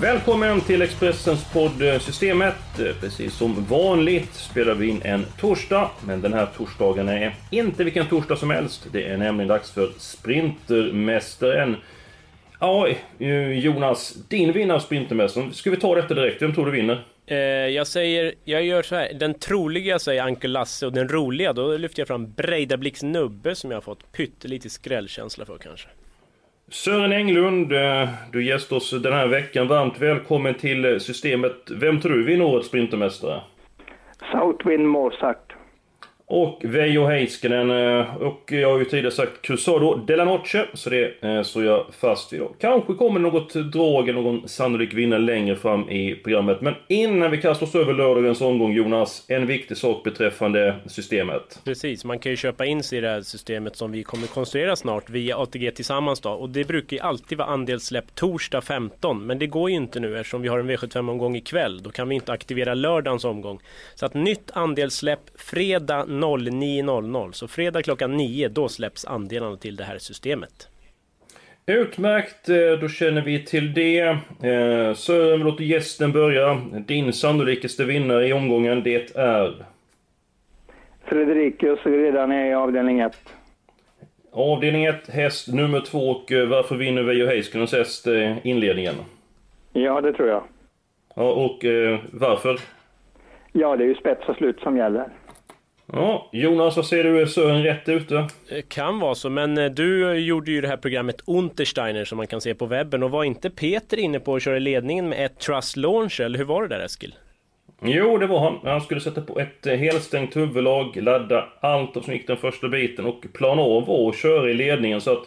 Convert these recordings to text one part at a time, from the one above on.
Välkommen till Expressens podd eh, Systemet. Precis som vanligt spelar vi in en torsdag, men den här torsdagen är inte vilken torsdag som helst. Det är nämligen dags för Sprintermästaren. Ja, eh, Jonas, din vinnare av Sprintermästaren. Ska vi ta detta direkt? Vem tror du vinner? Eh, jag säger, jag gör så här. Den troliga säger Ankel Lasse och den roliga då lyfter jag fram Breidabliks Nubbe som jag har fått pyttelite skrällkänsla för kanske. Sören Englund, eh, du gästar oss den här veckan. Varmt välkommen till Systemet. Vem tror du vinner årets Sprintermästare? Southwind Mozart. Och Veijo Heiskanen eh, och jag har ju tidigare sagt Crusado de la Noche, så det eh, står jag fast vid då. Kanske kommer något drag eller någon sannolik vinnare längre fram i programmet. Men innan vi kastar oss över lördagens omgång Jonas, en viktig sak beträffande systemet. Precis, man kan ju köpa in sig i det här systemet som vi kommer konstruera snart via ATG Tillsammans då. Och det brukar ju alltid vara andelssläpp torsdag 15. Men det går ju inte nu eftersom vi har en V75-omgång ikväll. Då kan vi inte aktivera lördagens omgång. Så att nytt andelssläpp fredag 09.00. Så fredag klockan 9, då släpps andelarna till det här systemet. Utmärkt, eh, då känner vi till det. Eh, vi låter gästen börja. Din sannolikaste vinnare i omgången, det är? Fredrikus redan är i avdelning 1. Avdelning 1, häst nummer 2 och eh, varför vinner Veijo Heiskanens häst inledningen? Ja, det tror jag. Ja, och varför? Ja, det är ju spets och slut som gäller. Ja, Jonas, vad säger du? Är Sören rätt ute? Eh, Kan vara så, men eh, du eh, gjorde ju det här programmet Untersteiner som man kan se på webben och var inte Peter inne på att köra ledningen med ett Trust Launch eller hur var det där Eskil? Jo, det var han. Han skulle sätta på ett helstängt huvudlag, ladda allt som gick den första biten och plana av och köra i ledningen så att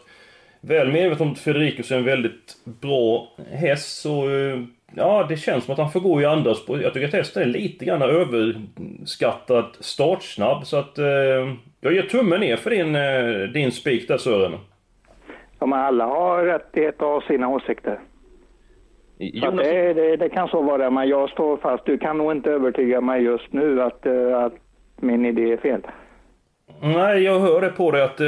Väl medveten om att Federikus är en väldigt bra häst så... Ja, det känns som att han får gå i andra spår. Jag tycker att hästen är lite grann överskattad startsnabb så att... Eh, jag ger tummen ner för din, eh, din spik där Sören. Ja, men alla har rättighet att ha sina åsikter. Jonas, det, det, det kan så vara, men jag står fast. Du kan nog inte övertyga mig just nu att, eh, att min idé är fel. Nej, jag hör det på dig att eh,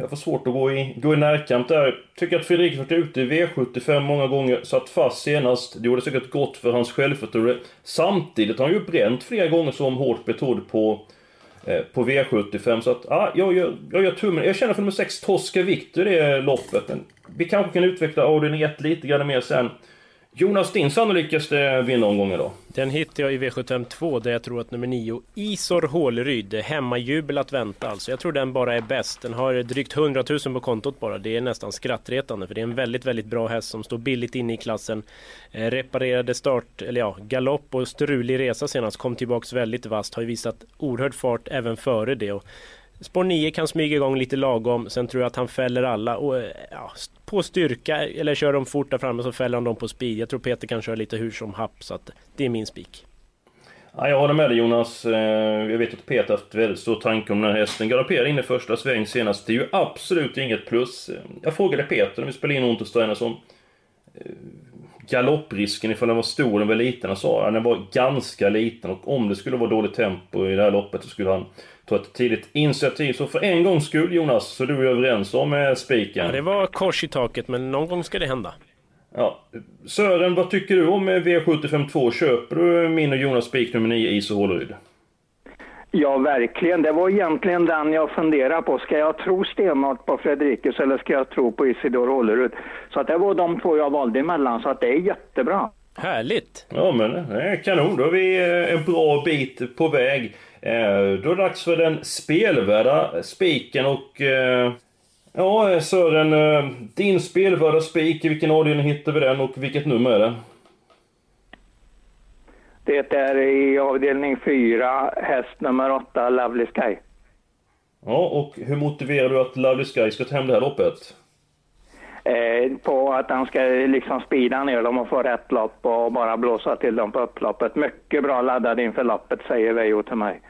jag får svårt att gå i, gå i närkamp där. Tycker att Fredrik varit ute i V75 många gånger, satt fast senast. Det gjorde säkert gott för hans självförtroende. Samtidigt har han ju bränt flera gånger som hårt betrodd på, eh, på V75. Så att, ja, jag, jag, jag gör tummen. Jag känner för nummer 6, Tosca Victor i det loppet. Men vi kanske kan utveckla avdelning 1 lite grann mer sen. Jonas, din sannolikaste vinnaromgång då? Den hittar jag i V75 2 där jag tror att nummer 9 Isor Håleryd, hemmajubel att vänta alltså. Jag tror den bara är bäst. Den har drygt 100 000 på kontot bara. Det är nästan skrattretande för det är en väldigt, väldigt bra häst som står billigt inne i klassen. Eh, reparerade start, eller ja, galopp och strulig resa senast. Kom tillbaks väldigt vasst. Har ju visat oerhörd fart även före det. Och Spår 9 kan smyga igång lite lagom, sen tror jag att han fäller alla. Och, eh, ja, på styrka, eller kör de fort där framme så fäller han dem på speed. Jag tror Peter kan köra lite hur som happ, så att det är min spik. Ja, jag håller med dig Jonas. Eh, jag vet att Peter haft väldigt stor tanke om den här hästen. Galopperade in i första sväng senast. Det är ju absolut inget plus. Jag frågade Peter när vi spelade in Untersteiner som eh, galopprisken ifall den var stor eller liten. Han sa att den var ganska liten och om det skulle vara dåligt tempo i det här loppet så skulle han ta ett tidigt initiativ. Så för en gångs skull Jonas, så är du jag överens om eh, spiken. Ja, det var kors i taket, men någon gång ska det hända. Ja. Sören, vad tycker du om eh, V752? Köper du min och Jonas spik nummer 9 Is och Håleryd? Ja, verkligen. Det var egentligen den jag funderade på. Ska jag tro stenhårt på Fredrikus eller ska jag tro på Isidor Hålerud? Så att det var de två jag valde emellan, så att det är jättebra. Härligt! Ja men det är kanon, då är vi eh, en bra bit på väg. Eh, Då är det dags för den spelvärda spiken och... eh, Ja Sören, eh, din spelvärda spik, i vilken avdelning hittar vi den och vilket nummer är det? Det är i avdelning 4, häst nummer 8, Lovely Sky. Ja, och hur motiverar du att Lovely Sky ska ta hem det här loppet? Eh, på att han ska liksom speeda ner dem och få rätt lopp och bara blåsa till dem på upploppet. Mycket bra laddad inför loppet, säger Veijo till mig.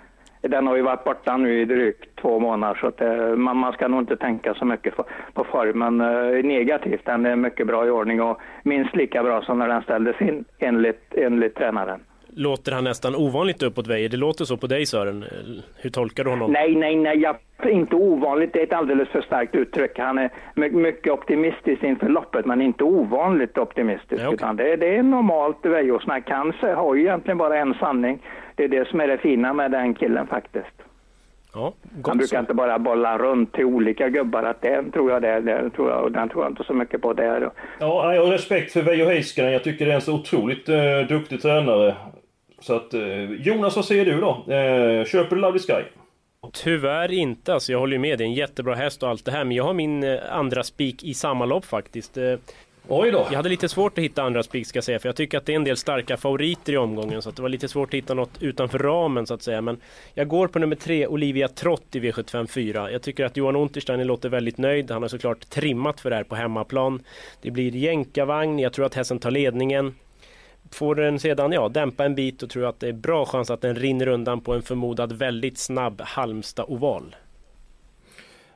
Den har ju varit borta nu i drygt två månader så att, eh, man, man ska nog inte tänka så mycket på, på formen eh, negativt. Den är mycket bra i ordning och minst lika bra som när den ställdes in enligt, enligt tränaren. Låter han nästan ovanligt uppåt Weijer? Det låter så på dig Sören. Hur tolkar du honom? Nej, nej, nej, jag, inte ovanligt. Det är ett alldeles för starkt uttryck. Han är my- mycket optimistisk inför loppet, men inte ovanligt optimistisk. Ja, okej. Utan det, det är normalt Vejosnack. Han har ju egentligen bara en sanning. Det är det som är det fina med den killen faktiskt. Ja, Han brukar så. inte bara bolla runt till olika gubbar. Att den tror jag det, det tror jag, och den tror jag inte så mycket på. Det. Ja, jag har respekt för Veijo Heiskanen. Jag tycker det är en så otroligt eh, duktig tränare. Så att, eh, Jonas, vad säger du då? Eh, köper du Lovely Sky? Tyvärr inte, alltså jag håller ju med. Det är en jättebra häst och allt det här. Men jag har min eh, andra spik i samma lopp faktiskt. Oj då. Jag hade lite svårt att hitta andra spik ska jag säga, för jag tycker att det är en del starka favoriter i omgången, så att det var lite svårt att hitta något utanför ramen så att säga. Men jag går på nummer tre, Olivia Trott i V75 4. Jag tycker att Johan Untersteiner låter väldigt nöjd. Han har såklart trimmat för det här på hemmaplan. Det blir jänkarvagn, jag tror att hästen tar ledningen. Får den sedan ja, dämpa en bit, då tror jag att det är bra chans att den rinner undan på en förmodad väldigt snabb Halmstad oval.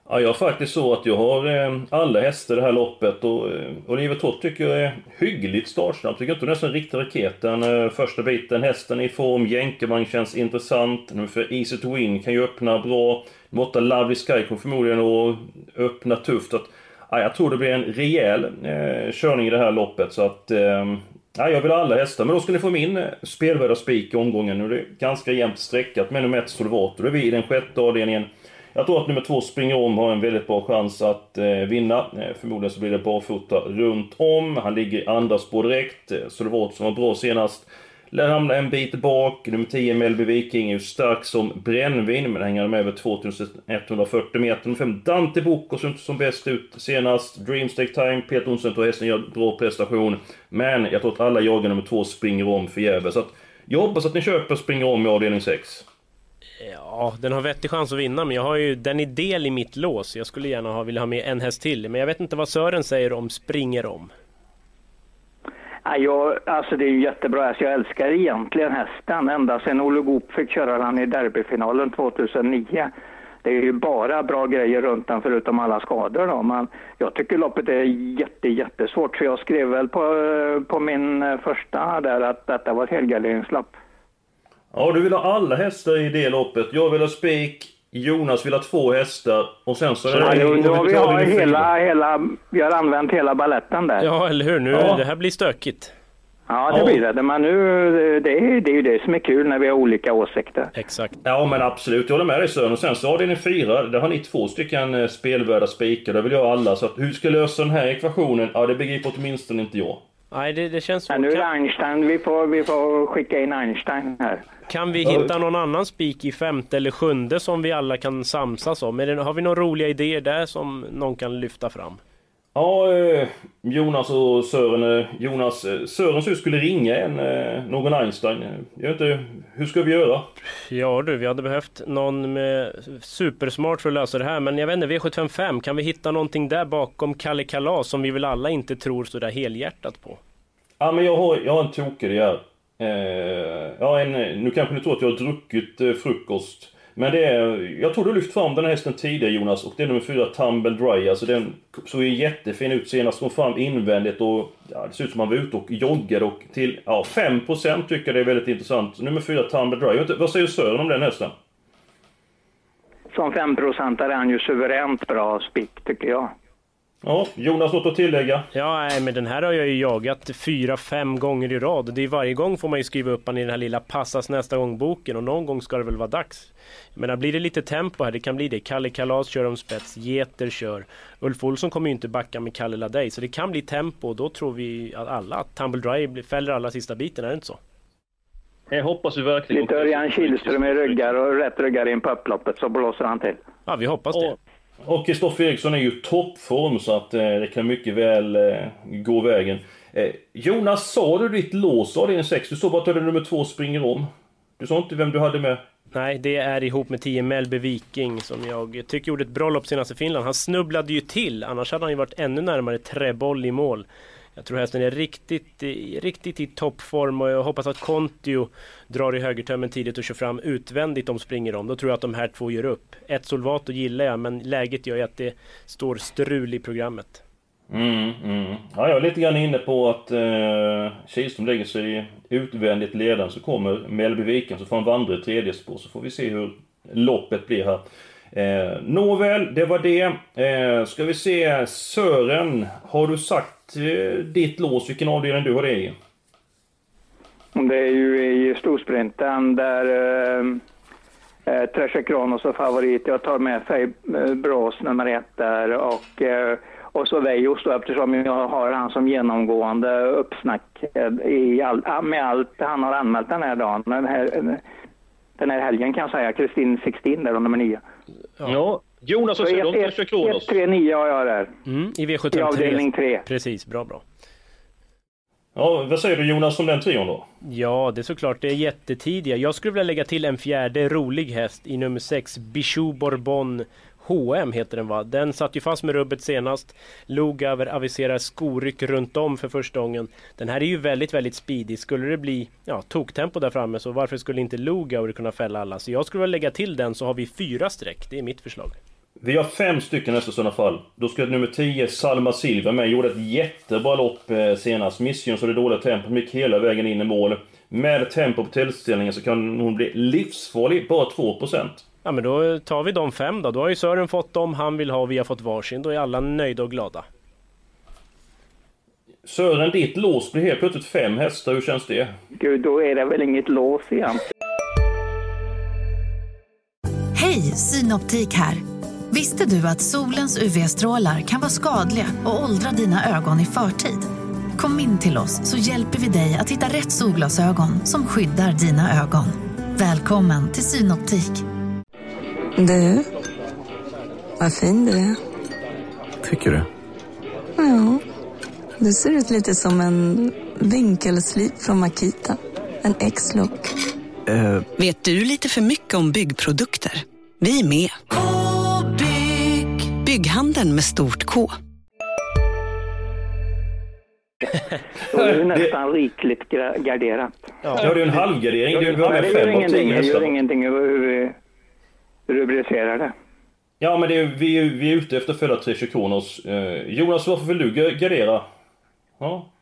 Ja, jag har faktiskt så att jag har eh, alla hästar i det här loppet och eh, Oliver Tott tycker jag är hyggligt startsnabb. Tycker inte hon är så en riktig raket den eh, första biten. Hästen är i form, Jänkeman känns intressant. Nummer för Easy to Win kan ju öppna bra. Nummer Lovely Sky kommer förmodligen att öppna tufft. Att, ja, jag tror det blir en rejäl eh, körning i det här loppet så att... Eh, Ja, jag vill ha alla hästar, men då ska ni få min eh, spelvärda spik i omgången. Nu är det ganska jämnt streckat med nummer ett Solvato. Då är vi i den sjätte avdelningen. Jag tror att nummer två springer om har en väldigt bra chans att eh, vinna. Eh, förmodligen så blir det barfota runt om. Han ligger i andra spår direkt. Eh, Solvato som var bra senast. Lär hamna en bit bak. Nummer 10 Melby Viking är ju stark som brännvin, men hänger med över 2140 meter. Nummer 5 Dante Bocco som inte som bäst ut senast. Dreamstake Time, Peter Olsson tar hästen gör bra prestation. Men jag tror att alla jagar nummer 2 springer om förgäves. Så att jag hoppas att ni köper springer om i avdelning 6. Ja, den har vettig chans att vinna, men jag har ju den är del i mitt lås. Jag skulle gärna ha, vilja ha med en häst till, men jag vet inte vad Sören säger om springer om. Ja, jag, alltså det är ju jättebra. Alltså jag älskar egentligen hästen ända sedan Olle Goop fick köra den i derbyfinalen 2009. Det är ju bara bra grejer runt den förutom alla skador då. Men jag tycker loppet är jätte, jättesvårt. Så jag skrev väl på, på min eh, första där att detta var ett helgarderingslopp. Ja, du vill ha alla hästar i det loppet. Jag vill ha spik. Jonas vill ha två hästar. Och sen så... Ja, nu, har vi, har det hela, hela, vi har använt hela balletten där. Ja, eller hur? Nu, Ja. Det här blir stökigt. Ja, det Ja. blir det. Men nu, det är, det är ju det som är kul när vi har olika åsikter. Exakt. Ja men absolut, jag håller med dig Sören. Och sen så avdelning fyra, där har ni två stycken eh, spelvärda spikar. Där vill jag ha alla. Så att hur ska lösa den här ekvationen? Ja, det begriper åtminstone inte jag. Nej, det, det känns Ja, svårt. nu är det Einstein. Vi får, vi får skicka in Einstein här. Kan vi hitta någon annan spik i femte eller sjunde som vi alla kan samsas om? Det, har vi några roliga idéer där som någon kan lyfta fram? Ja, eh, Jonas och Sören. eh, Jonas, eh, Sören så skulle ringa en, någon Einstein. Jag vet inte, hur ska vi göra? Ja du, vi hade behövt någon med supersmart för att lösa det här. Men jag vet inte, V755, kan vi hitta någonting där bakom Kalle Kalas som vi väl alla inte tror sådär helhjärtat på? Ja men jag har, jag har en tokig här. Eh, ja, en, nu kanske ni tror att jag har druckit eh, frukost. Men det är, jag tror du har lyft fram den här hästen tidigare Jonas och det är nummer fyra Tumble Dry. Alltså den såg ju jättefin ut senast. Kom fram invändigt och ja, det ser ut som han var ute och joggade och till ja, 5% tycker jag det är väldigt intressant. Nummer fyra Tumble Dry. Inte, Vad säger Sören om den hästen? Som 5% är han ju suveränt bra spik, tycker jag. Ja, Jonas något att tillägga? Ja, nej, men den här har jag ju jagat fyra, fem gånger i rad. Det är varje gång får man ju skriva upp han i den här lilla passas nästa gång-boken och någon gång ska det väl vara dags. Menar, blir det lite tempo här, det kan bli det. Kalle Kalas kör om spets, Geter kör. Ulf Olsson kommer ju inte backa med Kalle Ladej, så det kan bli tempo och då tror vi att alla att Tumble Dry blir- fäller alla sista biten, är det inte så? Det hoppas vi verkligen. Lite Örjan Kihlström i ryggar och rätt ryggar in på upploppet så blåser han till. Ja, vi hoppas det. Och- och Kristoffer Eriksson är ju toppform så att eh, det kan mycket väl eh, gå vägen. Eh, Jonas, sa du ditt lås avdelning 6? Du sa bara att nummer två springer om. Du sa inte vem du hade med? Nej, det är ihop med 10 Melby Viking som jag tycker gjorde ett bra lopp senast i Finland. Han snubblade ju till, annars hade han ju varit ännu närmare träboll i mål. Jag tror hästen är riktigt, riktigt i toppform och jag hoppas att Kontio drar i högertömmen tidigt och kör fram utvändigt om springer om. Då tror jag att de här två gör upp. Ett Solvato gillar jag, men läget gör ju att det står strul i programmet. Mm, mm. Ja, jag är lite grann inne på att eh, Kihlström lägger sig utvändigt ledaren så kommer Mellby Viken så får han vandra i tredje spår så får vi se hur loppet blir här. Eh, Nåväl, det var det. Eh, ska vi se Sören, har du sagt eh, ditt lås, vilken avdelning du har det i? Det är ju i storsprinten där eh, eh, Treasure Kronos är favorit. Jag tar med sig eh, Bras nummer ett där och eh, och så Vejos då eftersom jag har han som genomgående uppsnack i all, med allt han har anmält den här dagen. Den här, den här helgen kan jag säga. Kristin 16 där nummer 9. Ja. ja. Jonas, vad säger du om Treasure Kronos? 1, 3, 9 har jag där. Mm, I V75 I avdelning 3. Precis, bra bra. Ja, vad säger du Jonas om den trion då? Ja, det är såklart det är jättetidiga. Jag skulle vilja lägga till en fjärde rolig häst i nummer 6, Bichou Bourbon H&M heter den va? Den satt ju fast med rubbet senast. Logaver aviserar skoryck runt om för första gången. Den här är ju väldigt, väldigt speedig. Skulle det bli ja, toktempo där framme så varför skulle inte Logaver kunna fälla alla? Så jag skulle vilja lägga till den så har vi fyra streck. Det är mitt förslag. Vi har fem stycken nästa sådana fall. Då ska nummer 10, Salma Silva med. Gjorde ett jättebra lopp eh, senast. Missgynnades det dåliga tempot. Gick hela vägen in i mål. Med tempo på tillställningen så kan hon bli livsfarlig. Bara 2%. Ja men då tar vi de fem då. Då har ju Sören fått dem han vill ha och vi har fått varsin. Då är alla nöjda och glada. Sören, ditt lås blir helt plötsligt fem hästar. Hur känns det? Gud, då är det väl inget lås igen. Hej, Synoptik här. Visste du att solens UV-strålar kan vara skadliga och åldra dina ögon i förtid? Kom in till oss så hjälper vi dig att hitta rätt solglasögon som skyddar dina ögon. Välkommen till Synoptik. Du, vad fin du är. Tycker du? Ja, du ser ut lite som en vinkelslip från Makita. En X-look. Uh. Vet du lite för mycket om byggprodukter? Vi är med. -bygg. Bygghandeln med stort K. Då är det nästan rikligt garderat. Ja, det är en halvgardering. Det, det, det gör ingenting, det gör ingenting hur vi rubricerar det. Ja, men det är, vi, är, vi är ute efter att följa Treasure Kronos. Eh, Jonas, varför vill du gardera? Ja.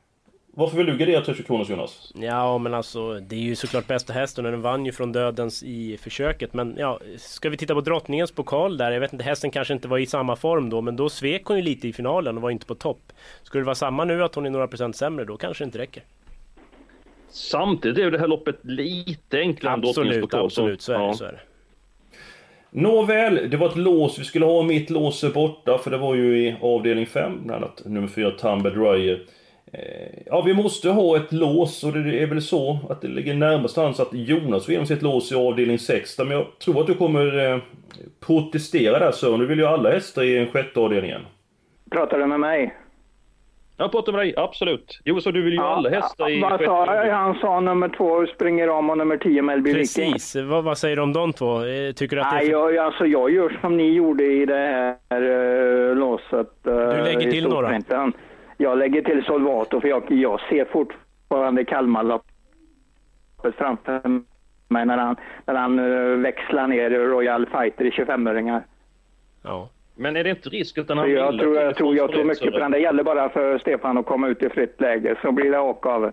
Varför vill du gardera Treasure Kronos, Jonas? Ja, men alltså det är ju såklart bästa hästen och den vann ju från dödens i försöket. Men ja, ska vi titta på drottningens pokal där? Jag vet inte, hästen kanske inte var i samma form då, men då svek hon ju lite i finalen och var inte på topp. Skulle det vara samma nu, att hon är några procent sämre, då kanske det inte räcker. Samtidigt är ju det här loppet lite enklare absolut, än drottningens pokal. Absolut, så är det. Ja. Så är det. Nåväl, det var ett lås vi skulle ha. Mitt lås är borta för det var ju i avdelning 5, bland annat nummer 4, Tamber Dryer. Eh, ja, vi måste ha ett lås och det är väl så att det ligger närmast hans att Jonas får igenom sitt lås i avdelning 6. Men jag tror att du kommer eh, protestera där Sören. Du vill ju alla hästar i den sjätte avdelningen. Pratar du med mig? Jag pratar med dig, absolut. Jo, så du vill ju ja, alla hästar i... Vad sa jag? Han sa nummer två springer om och nummer tio Melby Precis. Vad, vad, säger du om de två? Eh, tycker du att Nej, det är... jag, alltså, jag gör som ni gjorde i det här uh, låset. Uh, du lägger till några? Jag lägger till Solvato för jag, jag ser fortfarande Kalmarloppet framför mig när han, när han uh, växlar ner Royal Fighter i 25-öringar. Ja. Men är det inte risk att den här jag tror, jag, tror, jag tror mycket på den. Det gäller bara för Stefan att komma ut i fritt läge så blir det åka av det.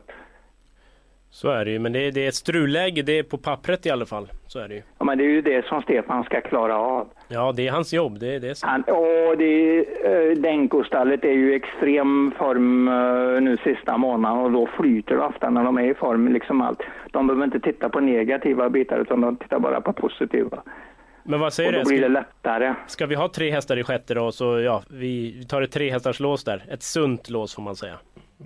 Så är det ju, men det är, det är ett strulläge, det är på pappret i alla fall. Så är det ju. Ja, men det är ju det som Stefan ska klara av. Ja, det är hans jobb, det, det är så. Han, och det, äh, Denko-stallet är ju extrem form äh, nu sista månaden och då flyter det ofta när de är i form, liksom allt. De behöver inte titta på negativa bitar utan de tittar bara på positiva. Men vad säger du? Då blir det lättare. Ska vi ha tre hästar i sjätte då? Så ja, vi tar ett tre hästars lås där. Ett sunt lås får man säga.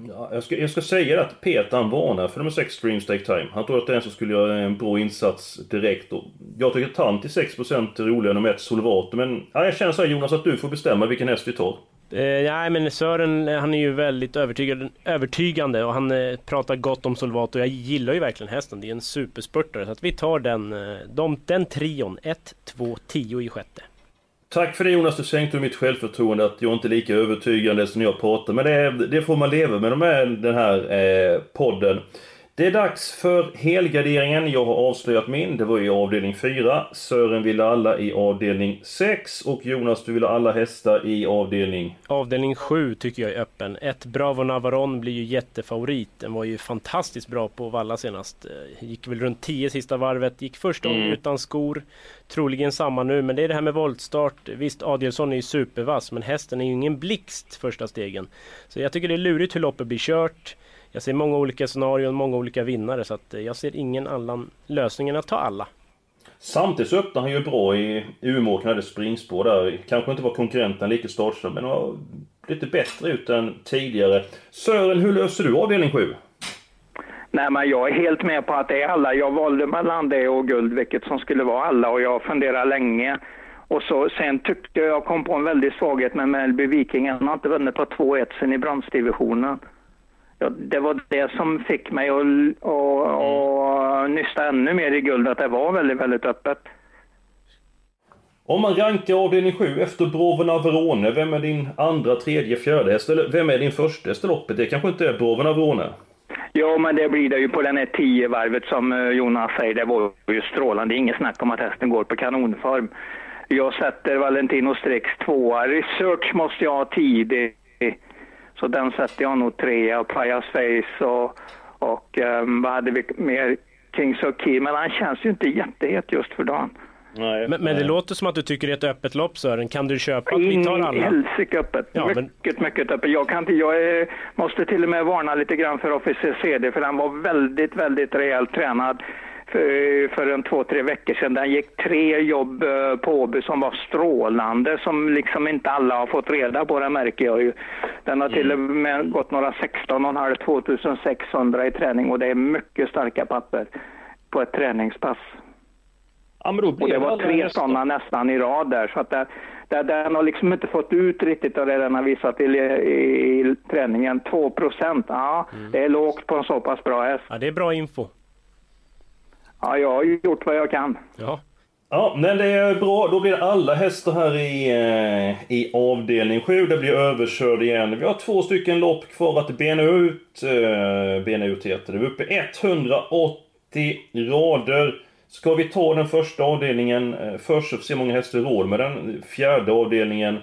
Ja, jag, ska, jag ska säga att Peter han varnar för nummer 6 Stream Stake Time. Han tror att det är en som skulle göra en bra insats direkt. Och jag tycker Tant till 6% är roligare än nummer 1 Solvato. Men ja, jag känner så här Jonas att du får bestämma vilken häst vi tar. Eh, nej men Sören eh, han är ju väldigt övertygad, övertygande och han eh, pratar gott om Solvato. Jag gillar ju verkligen hästen. Det är en superspurtare. Så att vi tar den, eh, de, den trion. 1, 2, 10 i sjätte. Tack för det Jonas, du sänkte mitt självförtroende att jag inte är lika övertygande som jag pratar. Men det, det får man leva med med den här eh, podden. Det är dags för helgarderingen. Jag har avslöjat min. Det var i avdelning 4. Sören ville alla i avdelning 6. Och Jonas, du ville alla hästar i avdelning... Avdelning 7 tycker jag är öppen. Ett Bravo Navaron blir ju jättefavorit. Den var ju fantastiskt bra på Valla senast. Eh, Gick väl runt 10 sista varvet. Gick första gången Mm. utan skor. Troligen samma nu, men det är det här med voltstart. Visst, Adielsson är ju supervass, men hästen är ju ingen blixt första stegen. Så jag tycker det är lurigt hur loppet blir kört. Jag ser många olika scenarion, många olika vinnare, så att eh, jag ser ingen annan lösning än att ta alla. Samtidigt så öppnade han ju bra i Umeå, han hade springspår där. Kanske inte var konkurrenten lika startsnabb, men var lite bättre ut än tidigare. Sören, hur löser du avdelning 7? Nej, men jag är helt med på att det är alla. Jag valde mellan det och guld, vilket som skulle vara alla och jag funderade länge. Och så, sen tyckte jag jag kom på en väldig svaghet med Melby Viking. Han har inte vunnit på 2-1 sen i bronsdivisionen. Ja, det var det som fick mig att och, och nysta ännu mer i guld, att det var väldigt, väldigt öppet. Om man rankar avdelning 7 efter Brovena Verone, vem är din andra, tredje, fjärde häst? Eller vem är din första häst i loppet? Det kanske inte är Brovena Verone? Ja, men det blir det ju på den här tio varvet som eh, Jonas säger. Det var ju strålande. Inget snack om att hästen går på kanonform. Jag sätter Valentino Strix tvåa. Research måste jag ha tidig. Så den sätter jag nog trea. Pajas Face och, och um, vad hade vi mer? Kings of Key. Men han känns ju inte jättehet just för dagen. Nej, Men, men det låter som att du tycker det är ett öppet lopp Sören. Kan du köpa att vi tar alla? helsike öppet. Ja, men- mycket, mycket öppet. Jag, kan inte, jag är, måste till och med varna lite grann för Officer CD, för han var väldigt, väldigt rejält tränad för, för en två, tre veckor sedan. Den gick tre jobb eh, på Åby som var strålande, som liksom inte alla har fått reda på, det märker jag ju. Den har till och med gått några 16,5 2600 i träning och det är mycket starka papper på ett träningspass. Ja, Och det var tre sådana nästan i rad där. Så att det, det, den har liksom inte fått ut riktigt av det den har visat i, i, i träningen. 2 procent, ja det är lågt på en så pass bra häst. Ja, det är bra info. Ja, jag har gjort vad jag kan. Ja. Ja, men det är bra. Då blir alla hästar här i, eh, i avdelning 7. Det blir överkörd igen. Vi har två stycken lopp kvar att bena ut. Eh, bena ut heter det. Vi är uppe i 180 rader. Ska vi ta den första avdelningen eh, först så får vi se hur många hästar vi råd med den fjärde avdelningen.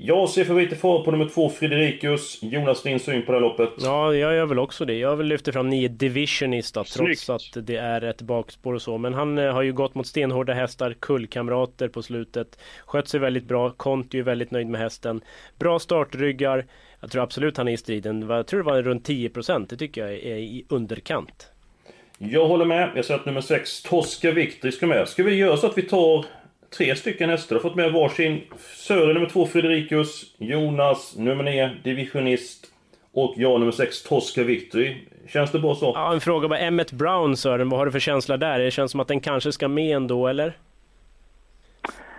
Jag ser favorit i fara på nummer två, Frederikus. Jonas, din syn på det här loppet? Ja, jag gör väl också det. Jag vill lyfta fram nio Divisionist då, Snyggt. trots att det är ett bakspår och så. Men han eh, har ju gått mot stenhårda hästar, kullkamrater på slutet. Skött sig väldigt bra. Conti är väldigt nöjd med hästen. Bra startryggar. Jag tror absolut han är i striden. Jag tror det var runt 10%. Det tycker jag är i underkant. Jag håller med. Jag säger att nummer 6, Tosca Victory ska med. Ska vi göra så att vi tar tre stycken hästar? och fått med varsin. Sören nummer 2, Frederikus. Jonas nummer 9, Divisionist. Och jag nummer 6, Tosca Victory. Känns det bra så? Ja, en fråga bara. Emmet Brown Sören, vad har du för känsla där? Det känns som att den kanske ska med ändå, eller?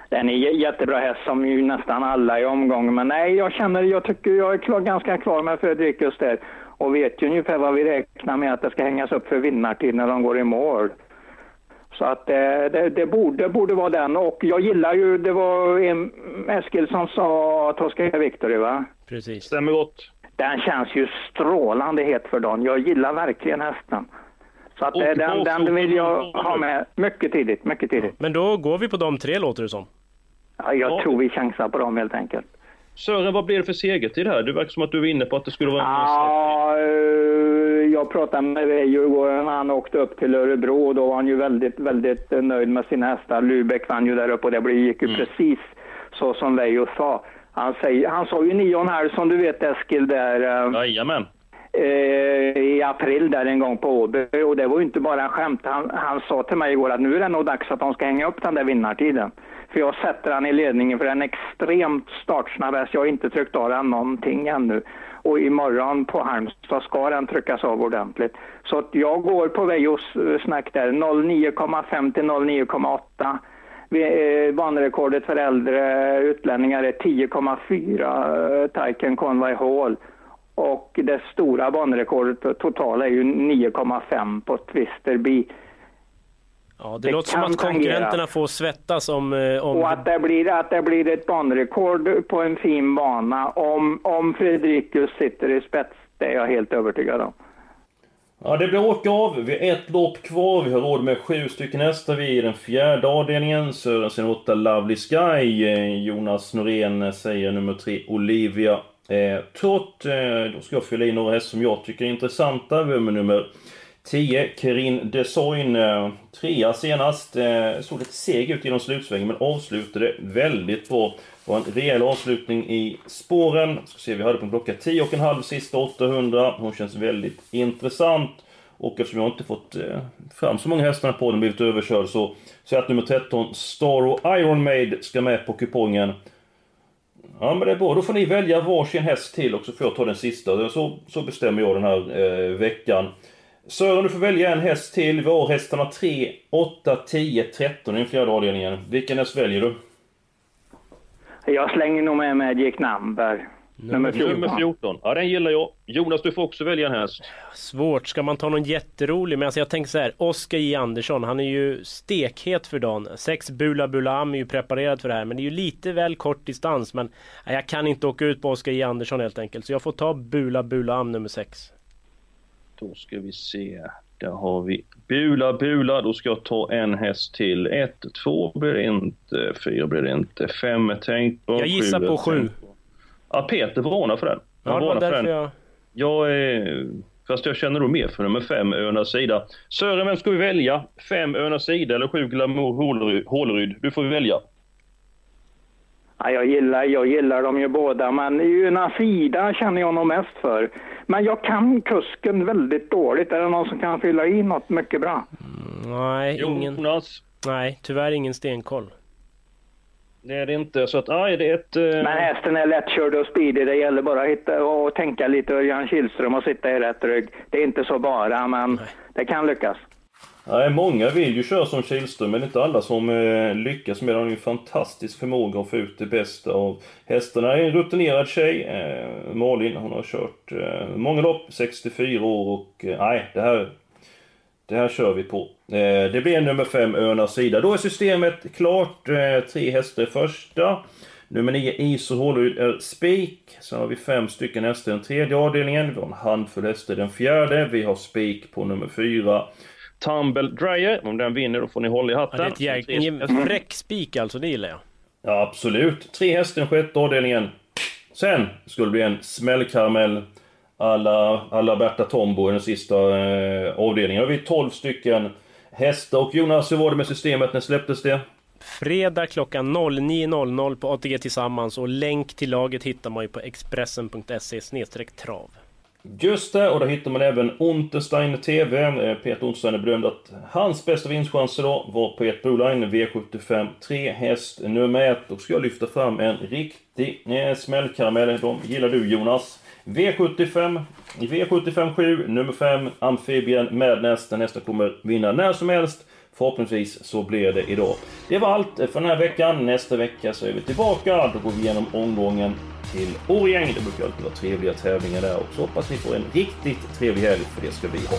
Den är jättebra häst som ju nästan alla i omgången. Men nej, jag känner, jag tycker jag är klar, ganska klar med Fredrikus där. Och vet ju ungefär vad vi räknar med att det ska hängas upp för vinnartid när de går i mål. Så att eh, det, det, borde, borde vara den. Och jag gillar ju, det var en, Eskil som sa Tosca Victory va? Precis. Stämmer gott. Den känns ju strålande het för dagen. Jag gillar verkligen hästen. Så att Och eh, den, den bakfoten vill jag och- ha med mycket tidigt, mycket tidigt. Men då går vi på de tre låter det som. Ja, jag Ja. tror vi chansar på dem helt enkelt. Sören, vad blir det för segertid här? Det verkar som att du var inne på att det skulle vara en... Ja, eh, jag pratade med när han åkte upp till Örebro och då var han ju väldigt, väldigt eh, nöjd med sina hästar. Lubeck vann ju där uppe och det blev- gick ju precis så som Reijo sa. Han, säger, han sa ju nio och halv som du vet Eskil där eh, Jajamän. eh, i april där en gång på Åby och det var ju inte bara en skämt. Han, han sa till mig igår att nu är det nog dags att de ska hänga upp den där vinnartiden. För jag sätter han i ledningen för en extremt startsnabb häst. Jag har inte tryckt av den någonting ännu. Och imorgon på Halmstad ska den tryckas av ordentligt. Så att jag går på Vejos eh, snack där. 09,5 till 09,8. Eh, banrekordet för äldre utlänningar är 10,4 eh, Taiken Conway Hall. Och det stora banrekordet totala är ju 9,5 på Twisterby. Ja, det, det låter som att konkurrenterna tangera. får svettas om... Eh, om... Och att det, blir, att det blir ett banrekord på en fin bana om, om Fredrikus sitter i spets, det är jag helt övertygad om. Ja, det blir åka av. Vi har ett lopp kvar. Vi har råd med sju stycken hästar. Vi är i den fjärde avdelningen. Sörensen 8 Lovely Sky. Eh, Jonas Norén säger nummer tre Olivia eh, Trott. Eh, då ska jag fylla i några hästar som jag tycker är intressanta. Vi har med nummer 10, Kerin Desoin, trea senast. Eh, såg lite seg ut genom slutsvängen men avslutade väldigt bra. Det var en rejäl avslutning i spåren. Ska se, vi hade på en klocka 10 och en halv sista 800. Hon känns väldigt intressant. Och eftersom jag inte fått eh, fram så många hästar på den, blivit överkörd, så säger att nummer 13, Staro Iron Maid, ska med på kupongen. Ja men det är bra, då får ni välja varsin häst till och så får jag ta den sista. Så, så bestämmer jag den här eh, veckan. Sören, du får välja en häst till. Vi har hästarna 3, 8, 10, 13 i den fjärde avdelningen. Vilken häst väljer du? Jag slänger nog med Magic Number. Nummer 14. Nummer 14. Ja, den gillar jag. Jonas, du får också välja en häst. Svårt. Ska man ta någon jätterolig? Men alltså jag tänker så här. Oskar J Andersson, han är ju stekhet för dagen. Sex Bula Bulam är ju preparerad för det här. Men det är ju lite väl kort distans. Men jag kan inte åka ut på Oskar J Andersson helt enkelt. Så jag får ta Bula Bulam nummer 6. Då ska vi se. Där har vi Bula Bula. Då ska jag ta en häst till. Ett, två blir det inte. Fyra blir det inte. Fem är tänkt på. Jag gissar på sju. Ja, Peter varnar för den. Han ja, det var därför jag... Jag är... Fast jag känner nog mer för nummer fem, Önas sida. Sören, vem ska vi välja? Fem Önas sida eller sju Glamour Håleryd? Du får välja. Ja, jag, gillar, jag gillar dem ju båda, men Önas sida känner jag nog mest för. Men jag kan kusken väldigt dåligt. Är det någon som kan fylla i något mycket bra? Mm, nej, ingen... Jonas? Nej, tyvärr ingen stenkoll. Det är det inte. Så att, aj, det är ett... Uh... Men hästen är lättkörd och speedig. Det gäller bara att hitta och tänka lite Örjan Kihlström och sitta i rätt rygg. Det är inte så bara, men Nej. det kan lyckas. Nej, många vill ju köra som Kihlström, men inte alla som eh, lyckas med det. Han har ju en fantastisk förmåga att få ut det bästa av hästarna. En rutinerad tjej, eh, Malin, hon har kört eh, många lopp, 64 år och eh, nej, det här det här kör vi på. Eh, det blir nummer 5, Örnas sida. Då är systemet klart. Eh, tre hästar första. Nummer 9, Iso Hålryd är spik. Sen har vi fem stycken hästar i den tredje avdelningen. Vi har en handfull hästar i den fjärde. Vi har spik på nummer 4. Tumble Dryer. Om den vinner då får ni hålla i hatten. Ja, det är ett jäkla fräck spik alltså, det gillar jag. Ja, absolut. Tre den sjätte avdelningen. Sen skulle det bli en smällkaramell alla, alla Berta Tombo i den sista eh, avdelningen. Då har vi 12 stycken hästar. Och Jonas, hur var det med systemet? När släpptes det? Fredag klockan 09.00 på ATG Tillsammans och länk till laget hittar man ju på Expressen.se trav. Just det, och där hittar man även Unterstein TV. Eh, Peter Unterstein är berömd att hans bästa vinstchanser då var på ett Broline V75 3 häst nummer 1. Och ska jag lyfta fram en riktig eh, smällkaramell. De gillar du Jonas. V75, V75 7, nummer 5, Amfibien Madness. Den nästa kommer vinna när som helst. Förhoppningsvis så blir det idag. Det var allt för den här veckan. Nästa vecka så är vi tillbaka. Då går vi igenom omgången till Årjäng. Det brukar alltid vara trevliga tävlingar där Och så Hoppas ni får en riktigt trevlig helg, för det ska vi ha.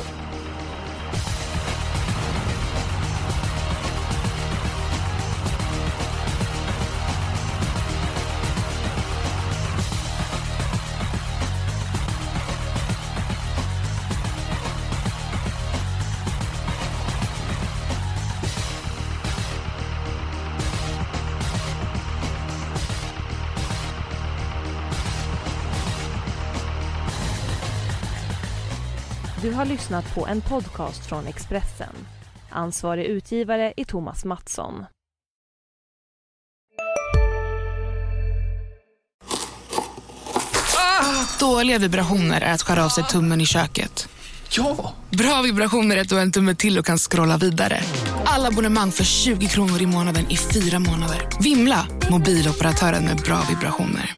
Har lyssnat på en podcast från Expressen. Ansvarig utgivare är Thomas Mattsson. Ah, dåliga vibrationer är att skära av sig tummen i köket. Ja! Bra vibrationer är att du har en tumme till och kan scrolla vidare. Alla abonnemang för 20 kronor i månaden i fyra månader. Vimla! Mobiloperatören med bra vibrationer.